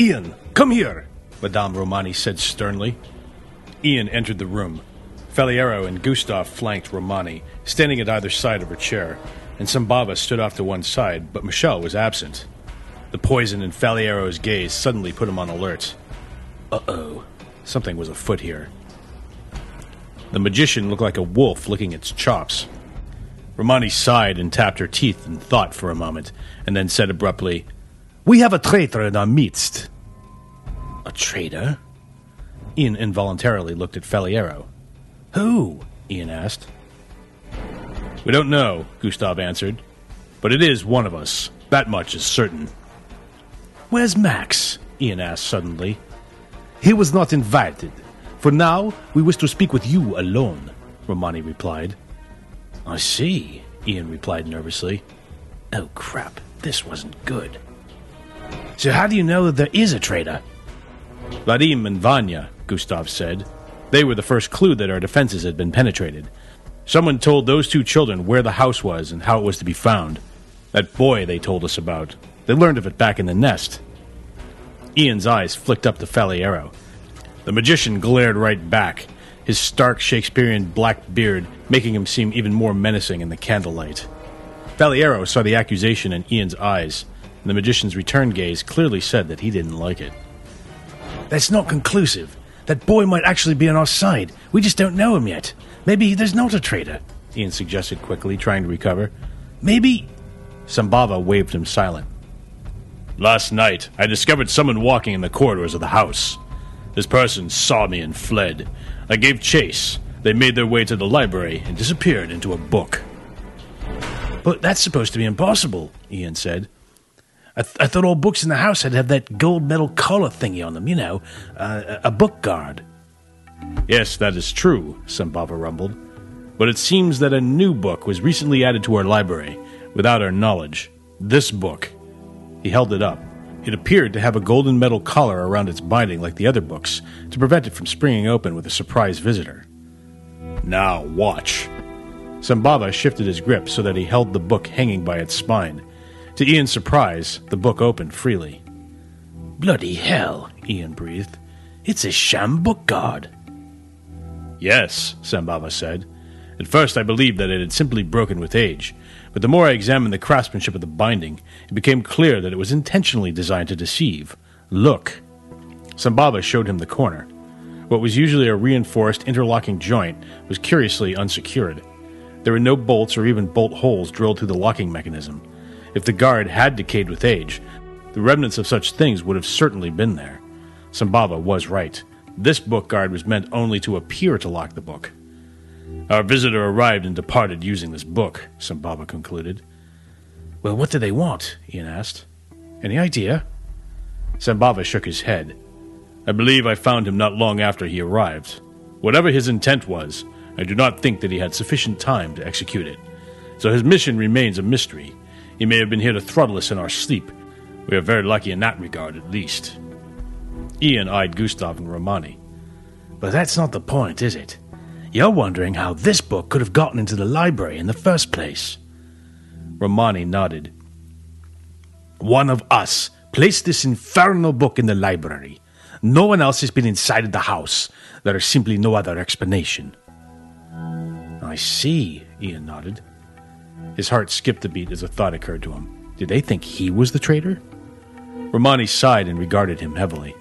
Ian, come here, Madame Romani said sternly. Ian entered the room. Faliero and Gustav flanked Romani, standing at either side of her chair, and Sambava stood off to one side, but Michel was absent. The poison in Faliero's gaze suddenly put him on alert. Uh oh, something was afoot here. The magician looked like a wolf licking its chops. Romani sighed and tapped her teeth in thought for a moment, and then said abruptly, We have a traitor in our midst. A traitor? Ian involuntarily looked at Faliero. Who? Ian asked. We don't know, Gustav answered. But it is one of us. That much is certain. Where's Max? Ian asked suddenly. He was not invited. For now, we wish to speak with you alone, Romani replied. I see, Ian replied nervously. Oh crap, this wasn't good. So how do you know that there is a traitor? Vadim and Vanya, Gustav said. They were the first clue that our defenses had been penetrated. Someone told those two children where the house was and how it was to be found. That boy they told us about. They learned of it back in the nest. Ian's eyes flicked up to Faliero. The magician glared right back, his stark Shakespearean black beard making him seem even more menacing in the candlelight. Faliero saw the accusation in Ian's eyes, the magician's return gaze clearly said that he didn't like it. That's not conclusive. That boy might actually be on our side. We just don't know him yet. Maybe there's not a traitor, Ian suggested quickly, trying to recover. Maybe. Sambava waved him silent. Last night, I discovered someone walking in the corridors of the house. This person saw me and fled. I gave chase. They made their way to the library and disappeared into a book. But that's supposed to be impossible, Ian said. I, th- I thought all books in the house had have that gold metal collar thingy on them, you know, uh, a book guard. Yes, that is true, Sambava rumbled. But it seems that a new book was recently added to our library, without our knowledge. This book. He held it up. It appeared to have a golden metal collar around its binding like the other books, to prevent it from springing open with a surprise visitor. Now watch. Sambava shifted his grip so that he held the book hanging by its spine. To Ian's surprise, the book opened freely. Bloody hell, Ian breathed. It's a sham book guard. Yes, Sambava said. At first I believed that it had simply broken with age, but the more I examined the craftsmanship of the binding, it became clear that it was intentionally designed to deceive. Look. Sambava showed him the corner. What was usually a reinforced interlocking joint was curiously unsecured. There were no bolts or even bolt holes drilled through the locking mechanism. If the guard had decayed with age, the remnants of such things would have certainly been there. Sambava was right. This book guard was meant only to appear to lock the book. Our visitor arrived and departed using this book, Sambava concluded. Well, what do they want? Ian asked. Any idea? Sambava shook his head. I believe I found him not long after he arrived. Whatever his intent was, I do not think that he had sufficient time to execute it. So his mission remains a mystery. He may have been here to throttle us in our sleep. We are very lucky in that regard, at least. Ian eyed Gustav and Romani. But that's not the point, is it? You're wondering how this book could have gotten into the library in the first place. Romani nodded. One of us placed this infernal book in the library. No one else has been inside the house. There is simply no other explanation. I see, Ian nodded. His heart skipped a beat as a thought occurred to him. Did they think he was the traitor? Romani sighed and regarded him heavily.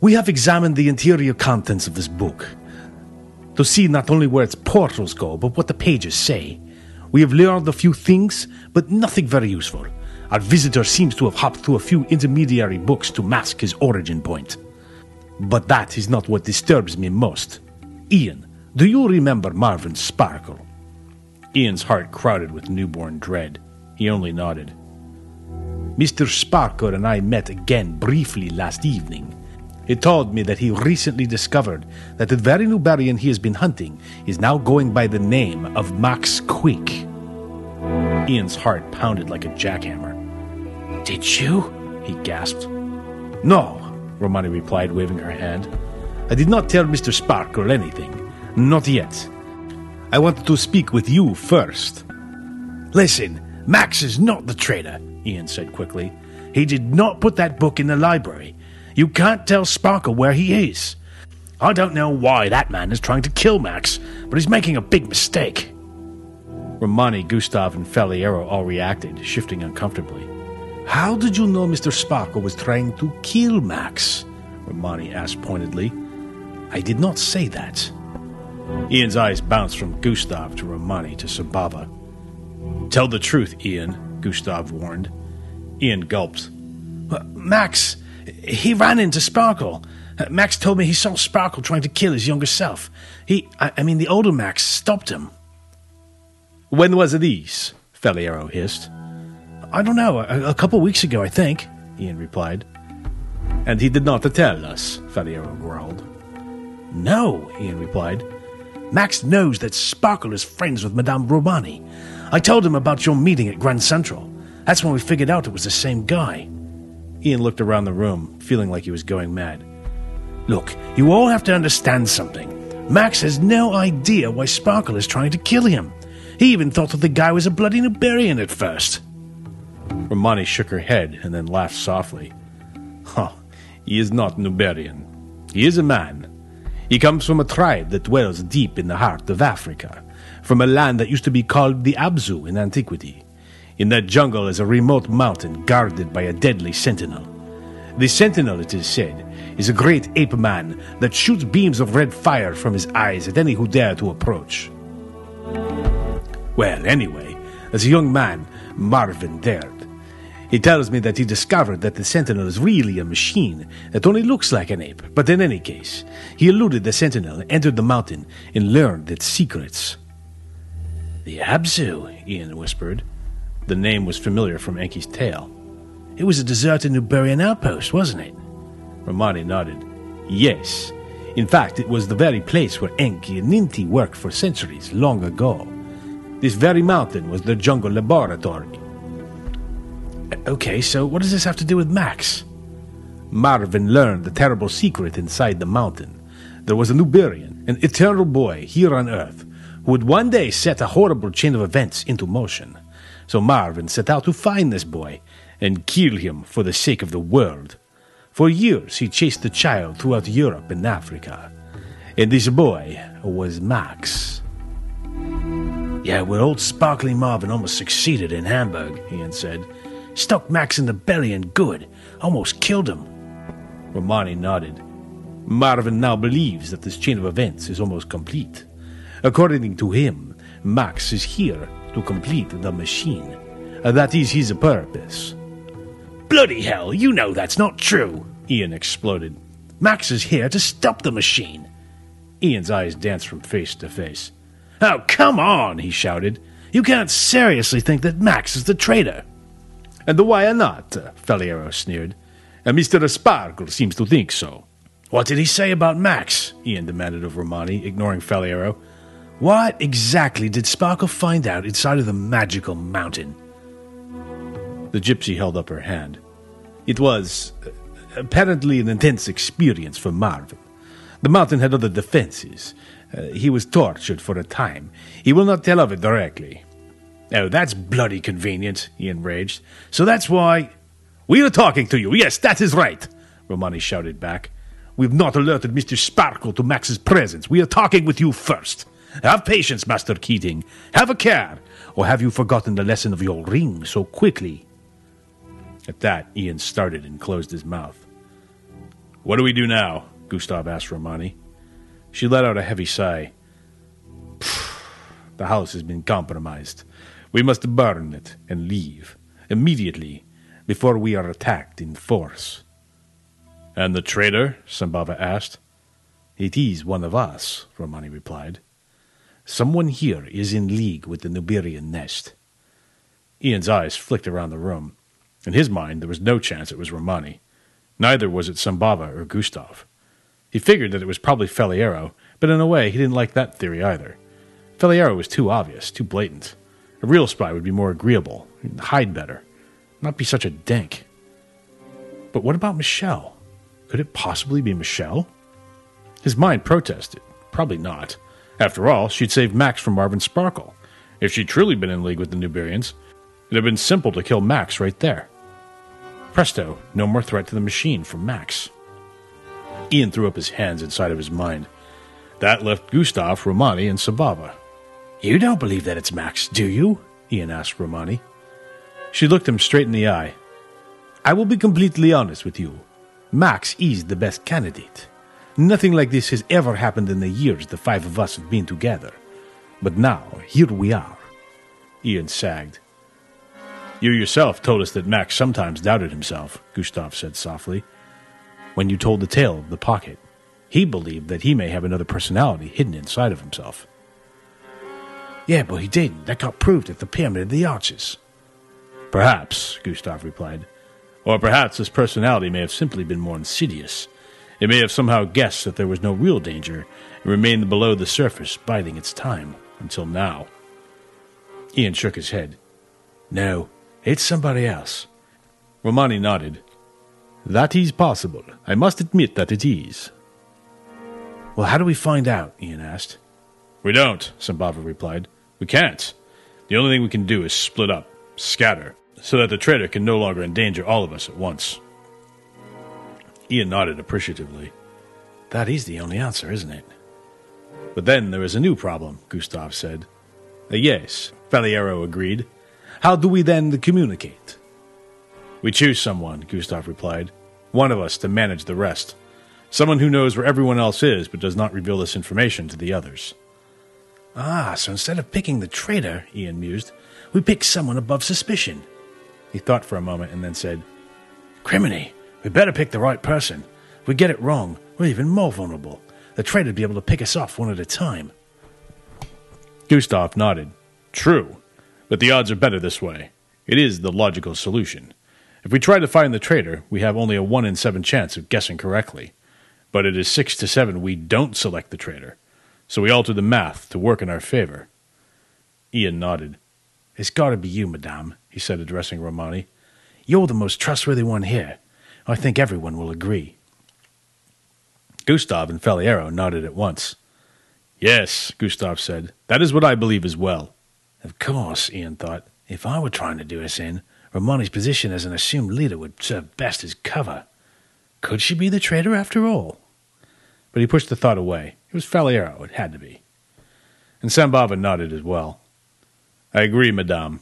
We have examined the interior contents of this book to see not only where its portals go, but what the pages say. We have learned a few things, but nothing very useful. Our visitor seems to have hopped through a few intermediary books to mask his origin point. But that is not what disturbs me most. Ian, do you remember Marvin Sparkle? Ian's heart crowded with newborn dread. He only nodded. Mr. Sparkle and I met again briefly last evening. He told me that he recently discovered that the very Niburian he has been hunting is now going by the name of Max Quick. Ian's heart pounded like a jackhammer. Did you? he gasped. No, Romani replied, waving her hand. I did not tell Mr. Sparkle anything. Not yet. I wanted to speak with you first. Listen, Max is not the traitor, Ian said quickly. He did not put that book in the library. You can't tell Sparkle where he is. I don't know why that man is trying to kill Max, but he's making a big mistake. Romani, Gustav, and Faliero all reacted, shifting uncomfortably. How did you know Mr. Sparkle was trying to kill Max? Romani asked pointedly. I did not say that. Ian's eyes bounced from Gustav to Romani to Sambava. Tell the truth, Ian, Gustav warned. Ian gulped. Max, he ran into Sparkle. Max told me he saw Sparkle trying to kill his younger self. He, I, I mean, the older Max stopped him. When was this? Faliero hissed. I don't know, a, a couple weeks ago, I think, Ian replied. And he did not tell us, Faliero growled. No, Ian replied. Max knows that Sparkle is friends with Madame Romani. I told him about your meeting at Grand Central. That's when we figured out it was the same guy. Ian looked around the room, feeling like he was going mad. Look, you all have to understand something. Max has no idea why Sparkle is trying to kill him. He even thought that the guy was a bloody Niburian at first. Romani shook her head and then laughed softly. Huh, he is not Niburian. He is a man. He comes from a tribe that dwells deep in the heart of Africa, from a land that used to be called the Abzu in antiquity. In that jungle is a remote mountain guarded by a deadly sentinel. The sentinel, it is said, is a great ape man that shoots beams of red fire from his eyes at any who dare to approach. Well, anyway, as a young man, Marvin dared. He tells me that he discovered that the Sentinel is really a machine that only looks like an ape, but in any case, he eluded the Sentinel, entered the mountain, and learned its secrets. The Abzu, Ian whispered. The name was familiar from Enki's tale. It was a deserted Niburian outpost, wasn't it? Romani nodded. Yes. In fact, it was the very place where Enki and Ninti worked for centuries long ago. This very mountain was their jungle laboratory. Okay, so what does this have to do with Max? Marvin learned the terrible secret inside the mountain. There was a Niburian, an eternal boy here on Earth, who would one day set a horrible chain of events into motion. So Marvin set out to find this boy and kill him for the sake of the world. For years he chased the child throughout Europe and Africa. And this boy was Max. Yeah, well, old Sparkly Marvin almost succeeded in Hamburg, Ian said. Stuck Max in the belly and good. Almost killed him. Romani nodded. Marvin now believes that this chain of events is almost complete. According to him, Max is here to complete the machine. Uh, that is his purpose. Bloody hell, you know that's not true, Ian exploded. Max is here to stop the machine. Ian's eyes danced from face to face. Oh, come on, he shouted. You can't seriously think that Max is the traitor. And why not? Faliero sneered. And Mr. Sparkle seems to think so. What did he say about Max? Ian demanded of Romani, ignoring Faliero. What exactly did Sparkle find out inside of the magical mountain? The gypsy held up her hand. It was uh, apparently an intense experience for Marvin. The mountain had other defenses. Uh, he was tortured for a time. He will not tell of it directly. Oh, that's bloody convenient, Ian raged. So that's why. We are talking to you. Yes, that is right, Romani shouted back. We've not alerted Mr. Sparkle to Max's presence. We are talking with you first. Have patience, Master Keating. Have a care. Or have you forgotten the lesson of your ring so quickly? At that, Ian started and closed his mouth. What do we do now? Gustav asked Romani. She let out a heavy sigh. The house has been compromised. We must burn it and leave immediately before we are attacked in force. And the traitor? Sambava asked. It is one of us, Romani replied. Someone here is in league with the Niburian nest. Ian's eyes flicked around the room. In his mind, there was no chance it was Romani. Neither was it Sambava or Gustav. He figured that it was probably Faliero, but in a way, he didn't like that theory either. Faliero was too obvious, too blatant. A real spy would be more agreeable, hide better, not be such a dink. But what about Michelle? Could it possibly be Michelle? His mind protested. Probably not. After all, she'd saved Max from Marvin Sparkle. If she'd truly been in league with the Niburians, it'd have been simple to kill Max right there. Presto, no more threat to the machine from Max. Ian threw up his hands inside of his mind. That left Gustav, Romani, and Sambava. You don't believe that it's Max, do you? Ian asked Romani. She looked him straight in the eye. I will be completely honest with you. Max is the best candidate. Nothing like this has ever happened in the years the five of us have been together. But now, here we are. Ian sagged. You yourself told us that Max sometimes doubted himself, Gustav said softly. When you told the tale of the pocket, he believed that he may have another personality hidden inside of himself. Yeah, but he didn't. That got proved at the Pyramid of the Arches. Perhaps, Gustav replied. Or perhaps his personality may have simply been more insidious. It may have somehow guessed that there was no real danger and remained below the surface, biding its time, until now. Ian shook his head. No, it's somebody else. Romani nodded. That is possible. I must admit that it is. Well, how do we find out? Ian asked. We don't, Sambava replied. We can't. The only thing we can do is split up, scatter, so that the traitor can no longer endanger all of us at once. Ian nodded appreciatively. That is the only answer, isn't it? But then there is a new problem, Gustav said. Uh, yes, Faliero agreed. How do we then communicate? We choose someone, Gustav replied. One of us to manage the rest. Someone who knows where everyone else is but does not reveal this information to the others. Ah, so instead of picking the traitor, Ian mused, we pick someone above suspicion. He thought for a moment and then said, Criminy, we better pick the right person. If we get it wrong, we're even more vulnerable. The traitor'd be able to pick us off one at a time. Gustav nodded. True, but the odds are better this way. It is the logical solution. If we try to find the traitor, we have only a 1 in 7 chance of guessing correctly. But it is 6 to 7 we don't select the traitor. So we altered the math to work in our favor. Ian nodded. It's got to be you, madame, he said, addressing Romani. You're the most trustworthy one here. I think everyone will agree. Gustav and Faliero nodded at once. Yes, Gustav said. That is what I believe as well. Of course, Ian thought. If I were trying to do us in, Romani's position as an assumed leader would serve best as cover. Could she be the traitor after all? But he pushed the thought away. It was Faliero, it had to be. And Sambava nodded as well. I agree, madame.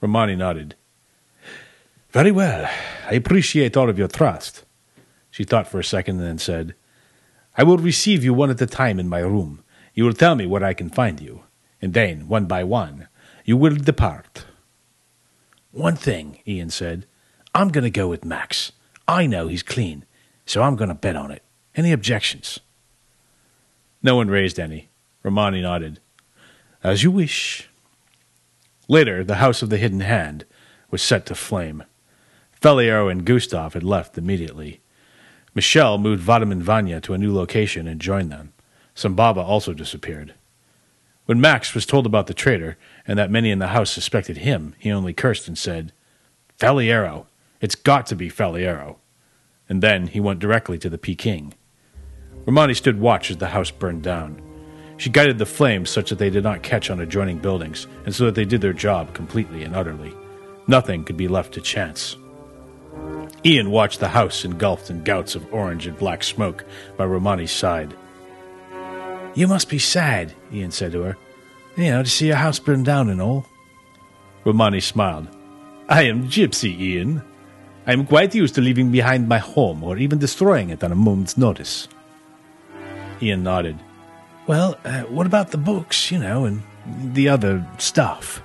Romani nodded. Very well. I appreciate all of your trust. She thought for a second and then said, I will receive you one at a time in my room. You will tell me where I can find you, and then, one by one, you will depart. One thing, Ian said. I'm going to go with Max. I know he's clean, so I'm going to bet on it. Any objections? No one raised any. Romani nodded. As you wish. Later, the house of the hidden hand was set to flame. Faliero and Gustav had left immediately. Michel moved Vadim and Vanya to a new location and joined them. Sambava also disappeared. When Max was told about the traitor and that many in the house suspected him, he only cursed and said, Faliero! It's got to be Faliero! And then he went directly to the Peking. Romani stood watch as the house burned down. She guided the flames such that they did not catch on adjoining buildings, and so that they did their job completely and utterly. Nothing could be left to chance. Ian watched the house engulfed in gouts of orange and black smoke by Romani's side. You must be sad, Ian said to her. You know, to see your house burn down and all. Romani smiled. I am Gypsy, Ian. I am quite used to leaving behind my home or even destroying it on a moment's notice. Ian nodded. Well, uh, what about the books, you know, and the other stuff?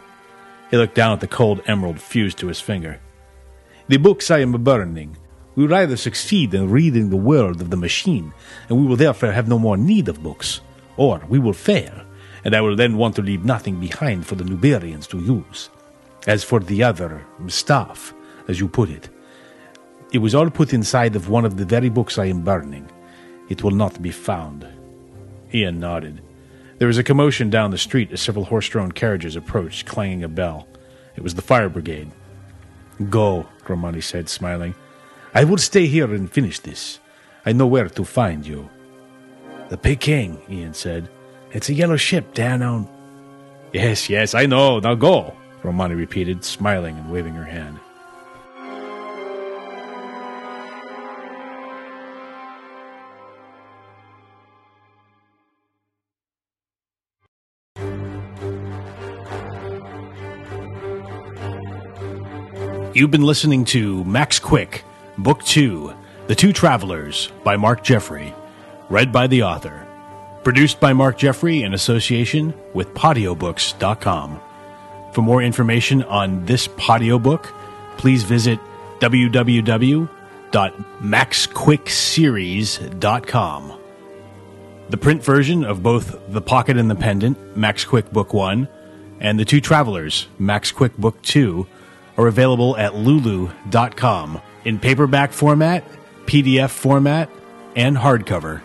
He looked down at the cold emerald fused to his finger. The books I am burning we will either succeed in reading the world of the machine, and we will therefore have no more need of books, or we will fail, and I will then want to leave nothing behind for the Niburians to use. As for the other stuff, as you put it, it was all put inside of one of the very books I am burning. It will not be found. Ian nodded. There was a commotion down the street as several horse drawn carriages approached, clanging a bell. It was the fire brigade. Go, Romani said, smiling. I will stay here and finish this. I know where to find you. The Peking, Ian said. It's a yellow ship down on. Yes, yes, I know. Now go, Romani repeated, smiling and waving her hand. You've been listening to Max Quick, Book 2, The Two Travelers by Mark Jeffrey, read by the author. Produced by Mark Jeffrey in association with Podiobooks.com. For more information on this Podiobook, please visit www.maxquickseries.com. The print version of both The Pocket and the Pendant, Max Quick Book 1, and The Two Travelers, Max Quick Book 2, are available at lulu.com in paperback format, PDF format, and hardcover.